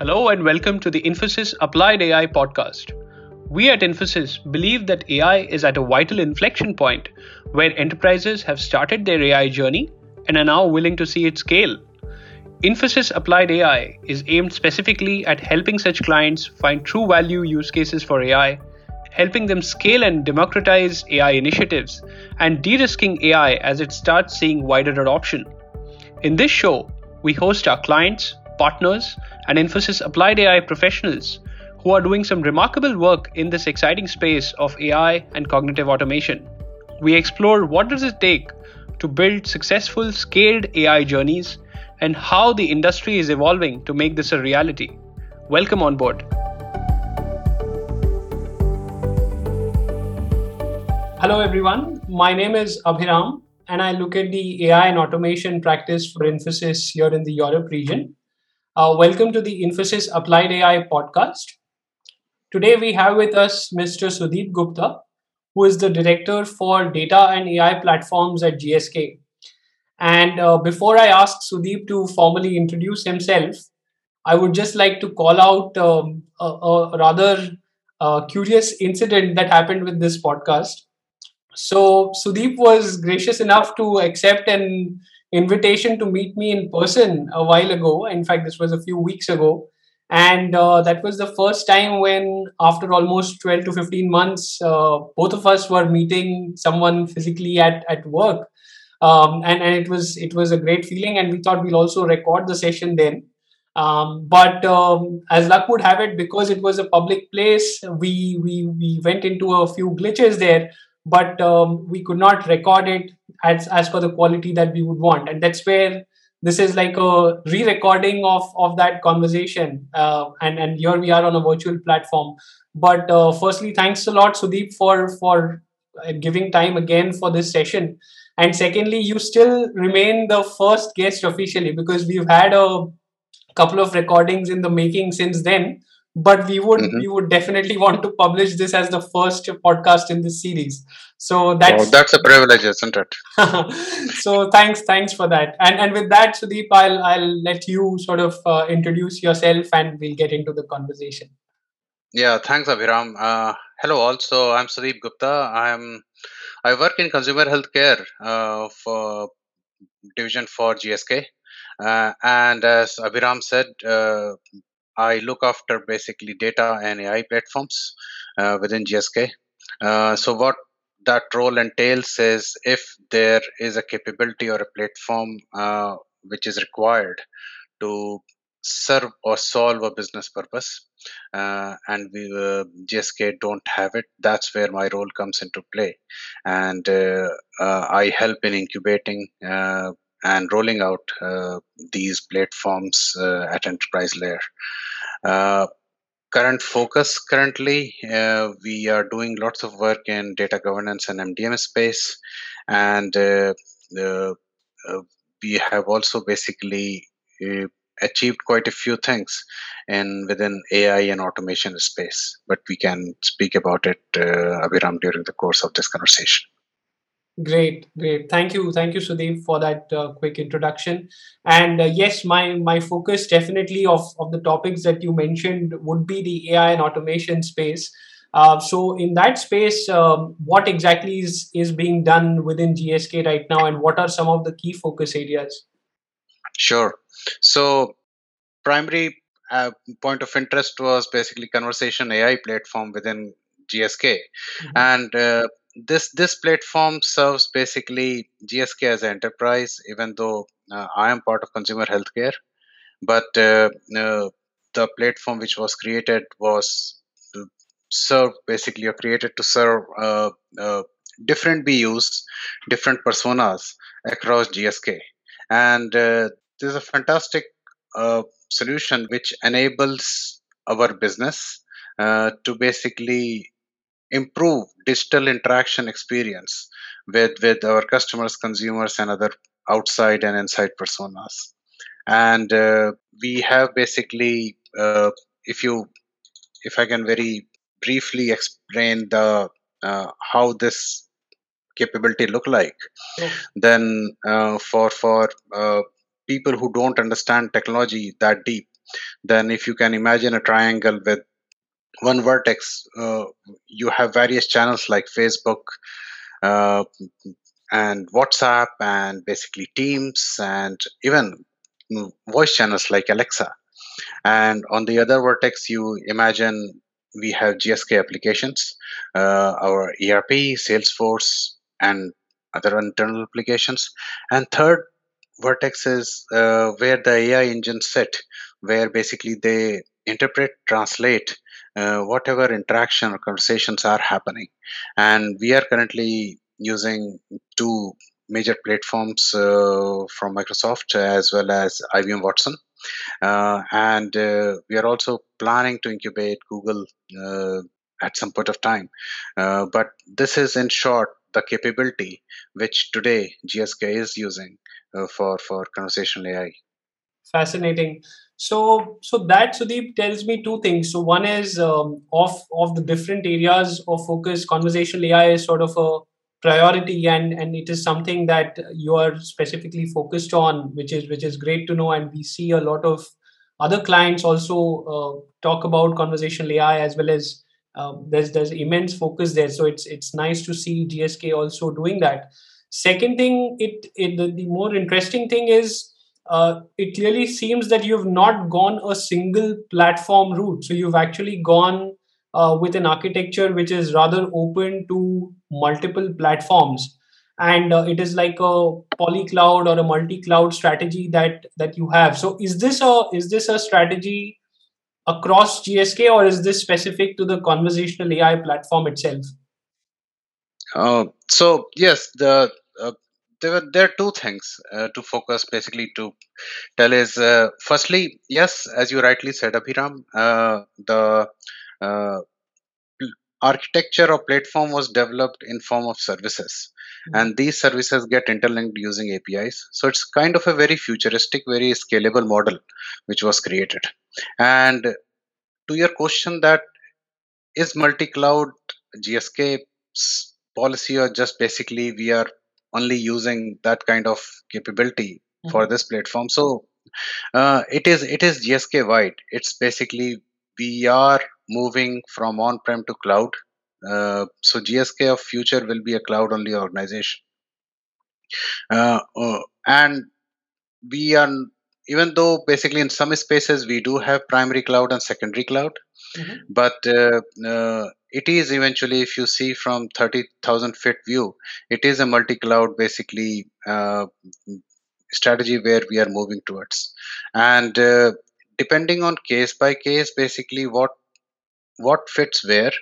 Hello and welcome to the Infosys Applied AI podcast. We at Infosys believe that AI is at a vital inflection point where enterprises have started their AI journey and are now willing to see it scale. Infosys Applied AI is aimed specifically at helping such clients find true value use cases for AI, helping them scale and democratize AI initiatives, and de risking AI as it starts seeing wider adoption. In this show, we host our clients, partners, and Infosys Applied AI professionals who are doing some remarkable work in this exciting space of AI and cognitive automation. We explore what does it take to build successful scaled AI journeys and how the industry is evolving to make this a reality. Welcome on board. Hello everyone, my name is Abhiram and I look at the AI and automation practice for Infosys here in the Europe region. Uh, welcome to the Infosys Applied AI podcast. Today we have with us Mr. Sudeep Gupta, who is the Director for Data and AI Platforms at GSK. And uh, before I ask Sudeep to formally introduce himself, I would just like to call out um, a, a, rather uh, curious incident that happened with this podcast. So Sudeep was gracious enough to accept an invitation to meet me in person a while ago. In fact, this was a few weeks ago. And uh, that was the first time when, after almost 12 to 15 months, uh, both of us were meeting someone physically at, at work. Um, and, and it was it was a great feeling and we thought we'll also record the session then um, but um, as luck would have it because it was a public place we we, we went into a few glitches there but um, we could not record it as as per the quality that we would want. And that's where this is like a re-recording of of that conversation uh, and and here we are on a virtual platform. But uh, firstly thanks a lot sudeep for for uh, giving time again for this session. And secondly you still remain the first guest officially because we've had a couple of recordings in the making since then but we would mm-hmm. we would definitely want to publish this as the first podcast in this series. So that's oh, that's a privilege isn't it? So thanks thanks for that. And and with that sudeep i'll i'll let you sort of uh, introduce yourself and we'll get into the conversation. Yeah thanks abhiram. Uh, hello also i'm sudeep gupta. I'm i work in consumer healthcare uh, for division for gsk uh, and as abhiram said uh, I look after basically data and AI platforms uh, within GSK. Uh, so what that role entails is if there is a capability or a platform uh, which is required to serve or solve a business purpose uh, and we uh, gsk don't have it that's where my role comes into play and uh, uh i help in incubating uh, and rolling out uh, these platforms at enterprise layer. Uh, current focus currently uh, we are doing lots of work in data governance and mdm space. And uh, uh, we have also basically uh, achieved quite a few things in within ai and automation space. But we can speak about it uh, abhiram during the course of this conversation Great, great. Thank you, thank you, Sudeep, for that uh, quick introduction. And uh, yes, my my focus definitely of of the topics that you mentioned would be the AI and automation space. Uh, so, in that space, um, what exactly is is being done within GSK right now, and what are some of the key focus areas? Sure. So, primary uh, point of interest was basically conversation AI platform within GSK, mm-hmm. and uh, this this platform serves basically GSK as an enterprise, even though uh, I am part of consumer healthcare. But uh, uh, the platform which was created was to serve basically or created to serve uh, uh, different BUs, different personas across GSK, and uh, this is a fantastic solution which enables our business to basically improve digital interaction experience with with our customers consumers and other outside and inside personas and uh, we have basically uh, if you if i can very briefly explain the uh, how this capability look like yeah. then uh, for for uh, people who don't understand technology that deep then if you can imagine a triangle with one vertex uh, you have various channels like facebook uh, and whatsapp and basically teams and even mm, voice channels like alexa. And on the other vertex you imagine we have gsk applications uh, our erp salesforce and other internal applications. And third vertex is uh, where the ai engines sit where basically they interpret translate uh, whatever interaction or conversations are happening. And we are currently using two major platforms uh, from microsoft as well as ibm watson. Uh, and uh, we are also planning to incubate google uh, at some point of time. Uh, but this is in short the capability which today gsk is using for for conversational ai fascinating so, so that Sudeep tells me two things. So one is um, of of the different areas of focus. Conversational AI is sort of a priority, and and it is something that you are specifically focused on, which is which is great to know. And we see a lot of other clients also uh, talk about conversational AI as well as um, there's there's immense focus there. So it's it's nice to see GSK also doing that. Second thing, it, it the, the more interesting thing is uh, it clearly seems that you've not gone a single platform route. So you've actually gone uh, with an architecture which is rather open to multiple platforms, and uh, it is like a polycloud or a multi-cloud strategy that that you have. So is this a is this a strategy across GSK, or is this specific to the conversational AI platform itself? Uh, so yes, the uh, there were there are two things uh, to focus basically to tell is uh, firstly yes as you rightly said abhiram uh, the uh, architecture or platform was developed in form of services. Mm-hmm. and these services get interlinked using apis so it's kind of a very futuristic very scalable model which was created. And to your question that is multi-cloud gsk's policy or just basically we are only using that kind of capability mm-hmm. for this platform. So uh, it is it is gsk wide. It's basically we are moving from on-prem to cloud. Uh, so gsk of future will be a cloud only organization. Uh, uh, and we are even though basically in some spaces we do have primary cloud and secondary cloud mm-hmm. but uh, uh, it is eventually if you see from 30000 feet view it is a multi-cloud basically uh, strategy where we are moving towards and depending on case by case basically what what fits where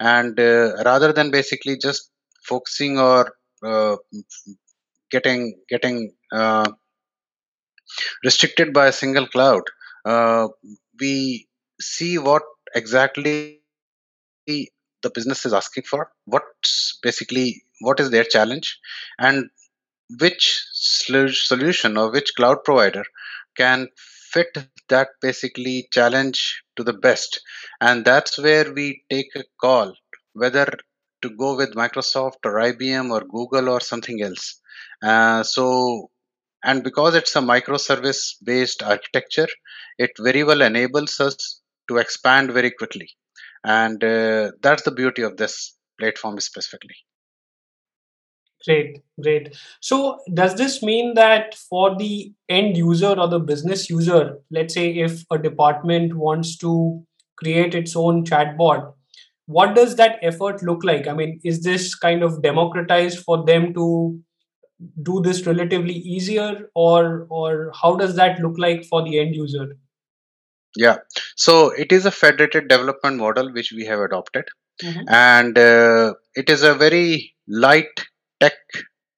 and uh, rather than basically just focusing or uh, getting getting uh, restricted by a single cloud we see what exactly the business is asking for what's basically what is their challenge and which solution or which cloud provider can fit that basically challenge to the best. And that's where we take a call whether to go with microsoft or ibm or google or something else. Uh, so and because it's a microservice based architecture it very well enables us to expand very quickly. And uh, that's the beauty of this platform specifically. Great great. So does this mean that for the end user or the business user let's say if a department wants to create its own chatbot what does that effort look like? I mean is this kind of democratized for them to do this relatively easier or or how does that look like for the end user yeah. So it is a federated development model which we have adopted. Mm-hmm. and uh, it is a very light tech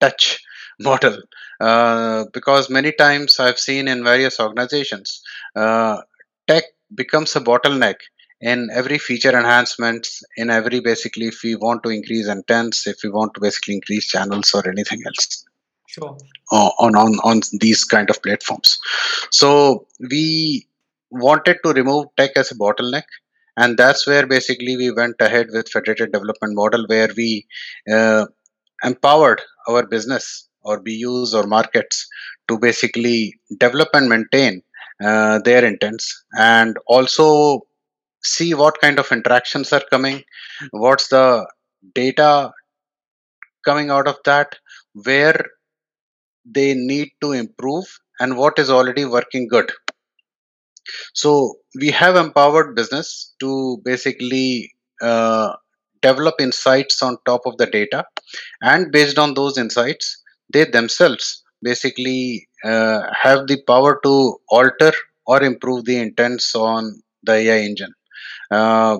touch model uh, because many times i've seen in various organizations uh, tech becomes a bottleneck in every feature enhancements in every basically if we want to increase intents if we want to basically increase channels or anything else. Sure. On on on these kind of platforms. So we wanted to remove tech as a bottleneck and that's where basically we went ahead with federated development model where we uh, empowered our business or BUs or markets to basically develop and maintain uh, their intents and also see what kind of interactions are coming what's the data coming out of that where they need to improve and what is already working good so we have empowered business to basically uh, develop insights on top of the data. And based on those insights they themselves basically uh, have the power to alter or improve the intents on the ai engine. Uh,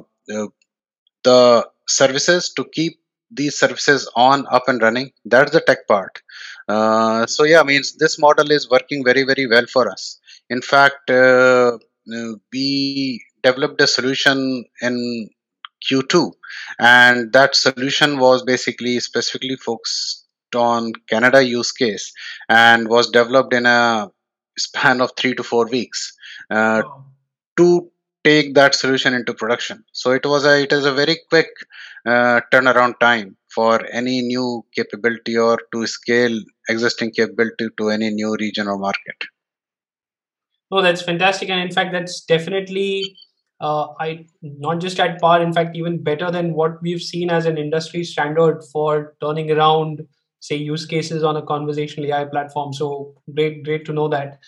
the services to keep these services on up and running that's the tech part uh, so yeah means this model is working very very well for us. In fact uh, we developed a solution in q2 and that solution was basically specifically focused on canada use case and was developed in a span of three to four weeks uh, to take that solution into production. So it was a it is a very quick uh, turnaround time for any new capability or to scale existing capability to any new region or market no that's fantastic and in fact that's definitely uh, I not just at par, in fact, even better than what we've seen as an industry standard for turning around, say, use cases on a conversational AI platform. So great, great to know that.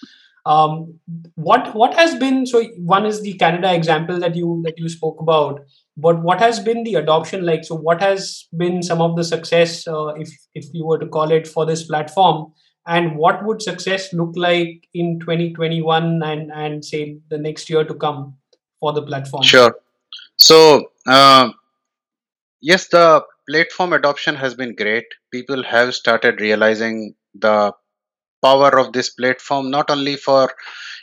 Um, what what has been so one is the Canada example that you that you spoke about, but what has been the adoption like? So what has been some of the success, uh, if if you were to call it, for this platform? And what would success look like in 2021 and and say the next year to come for the platform? Sure. So uh, yes, the platform adoption has been great. People have started realizing the power of this platform not only for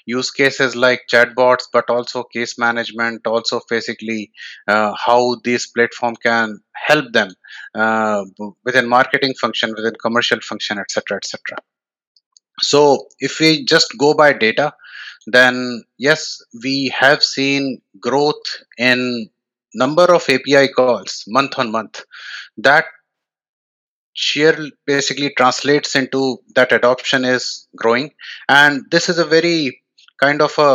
use cases like chatbots but also case management also basically uh, how this platform can help them uh, within marketing function within commercial function etc etc so if we just go by data then yes we have seen growth in number of api calls month on month. That sheer basically translates into that adoption is growing. And this is a very kind of a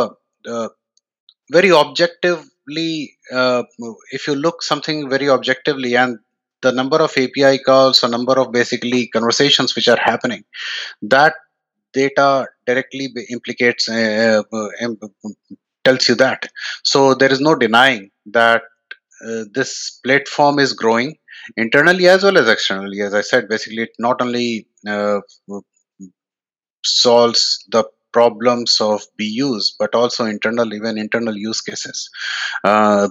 uh, very objectively uh, if you look something very objectively and the number of api calls or number of basically conversations which are happening that data directly implicates uh, uh, tells you that. So there is no denying that uh, this platform is growing internally as well as externally as i said basically it not only uh, solves the problems of BUs, but also internal, even internal use cases, uh,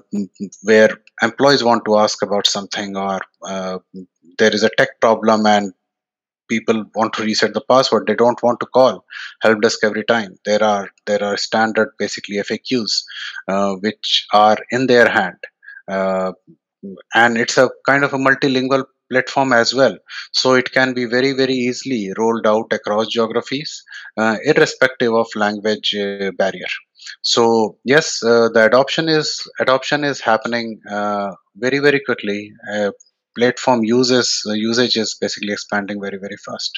where employees want to ask about something, or uh, there is a tech problem and people want to reset the password. They don't want to call help desk every time. There are there are standard basically FAQs uh, which are in their hand. Uh, and it's a kind of a multilingual platform as well. So it can be very very easily rolled out across geographies uh, irrespective of language uh, barrier. So yes the adoption is adoption is happening very very quickly. Platform uses usage is basically expanding very very fast.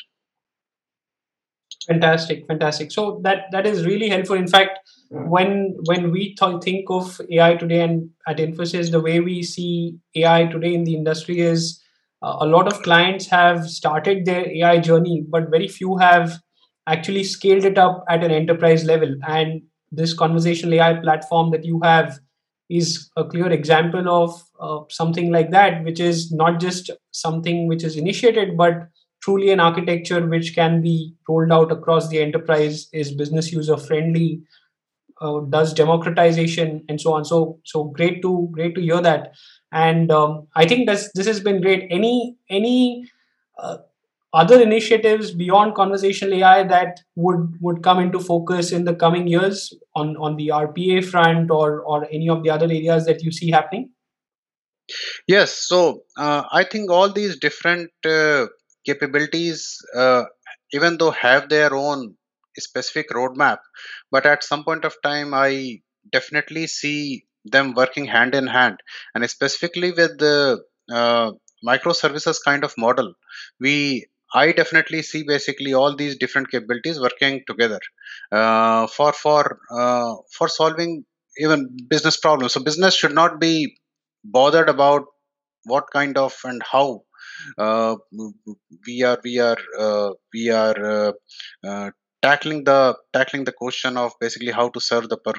Fantastic fantastic. So that that is really helpful. In fact when when we th- think of ai today and at infosys the way we see ai today in the industry is uh, a lot of clients have started their ai journey but very few have actually scaled it up at an enterprise level. And this conversational ai platform that you have is a clear example of uh, something like that which is not just something which is initiated but truly an architecture which can be rolled out across the enterprise is business user friendly uh, does democratization and so on. So so great to great to hear that. And um, i think this this has been great. Any any uh, other initiatives beyond conversational ai that would would come into focus in the coming years on on the rpa front or or any of the other areas that you see happening? Yes. So uh, i think all these different uh, capabilities, uh, even though have their own specific roadmap, but at some point of time, I definitely see them working hand in hand, and specifically with the uh, microservices kind of model, we I definitely see basically all these different capabilities working together uh, for for uh, for solving even business problems. So business should not be bothered about what kind of and how uh, we are we are uh, we are uh, uh, tackling the tackling the question of basically how to serve the per,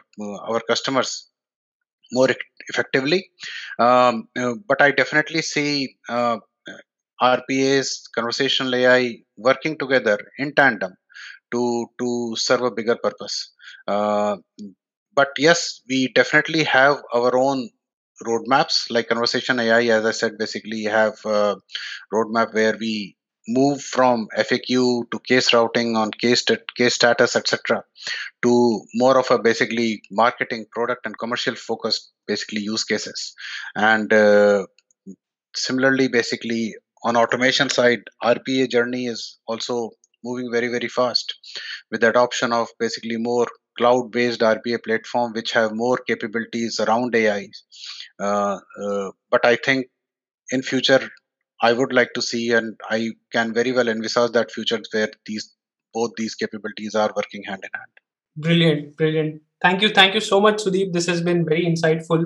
our customers more effectively um, but i definitely see RPAs, conversational AI working together in tandem to to serve a bigger purpose. Uh, but yes, we definitely have our own roadmaps like conversation AI. As I said, basically have a roadmap where we move from FAQ to case routing on case case status, etc., to more of a basically marketing, product, and commercial focused basically use cases. And uh, similarly, basically on automation side rpa journey is also moving very very fast with the adoption of basically more cloud based rpa platform which have more capabilities around ai uh, uh, but i think in future i would like to see and i can very well envisage that future where these both these capabilities are working hand in hand. Brilliant brilliant. Thank you thank you so much sudeep. This has been very insightful.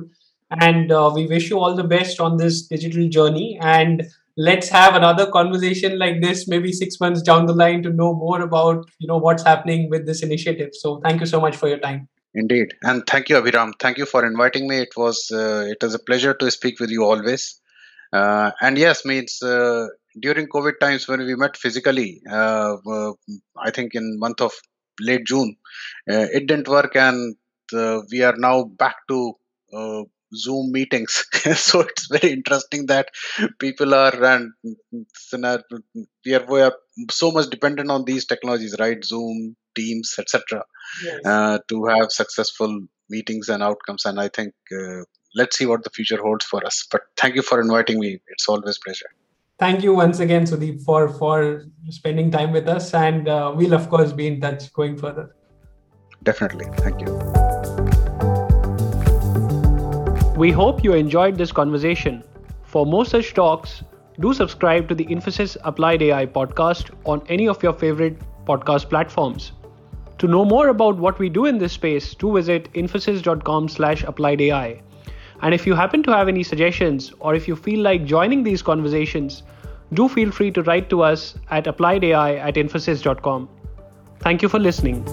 And uh, we wish you all the best on this digital journey. And let's have another conversation like this maybe six months down the line to know more about you know what's happening with this initiative. So thank you so much for your time. Indeed. And thank you abhiram. Thank you for inviting me. It was uh, it was a pleasure to speak with you always uh, and yes means uh, during covid times when we met physically uh, uh, i think in month of late june uh, it didn't work and we are now back to zoom meetings. So it's very interesting that people are and we are, we are so much dependent on these technologies right? Zoom teams etc yes. uh, to have successful meetings and outcomes. And i think uh, let's see what the future holds for us. But thank you for inviting me. It's always pleasure. Thank you once again sudeep for for spending time with us. And uh, we'll of course be in touch going further. Definitely. Thank you. We hope you enjoyed this conversation. For more such talks, do subscribe to the Infosys Applied AI podcast on any of your favorite podcast platforms. To know more about what we do in this space, do visit infosys.com slash applied AI. And if you happen to have any suggestions or if you feel like joining these conversations, do feel free to write to us at appliedai at infosys.com. Thank you for listening.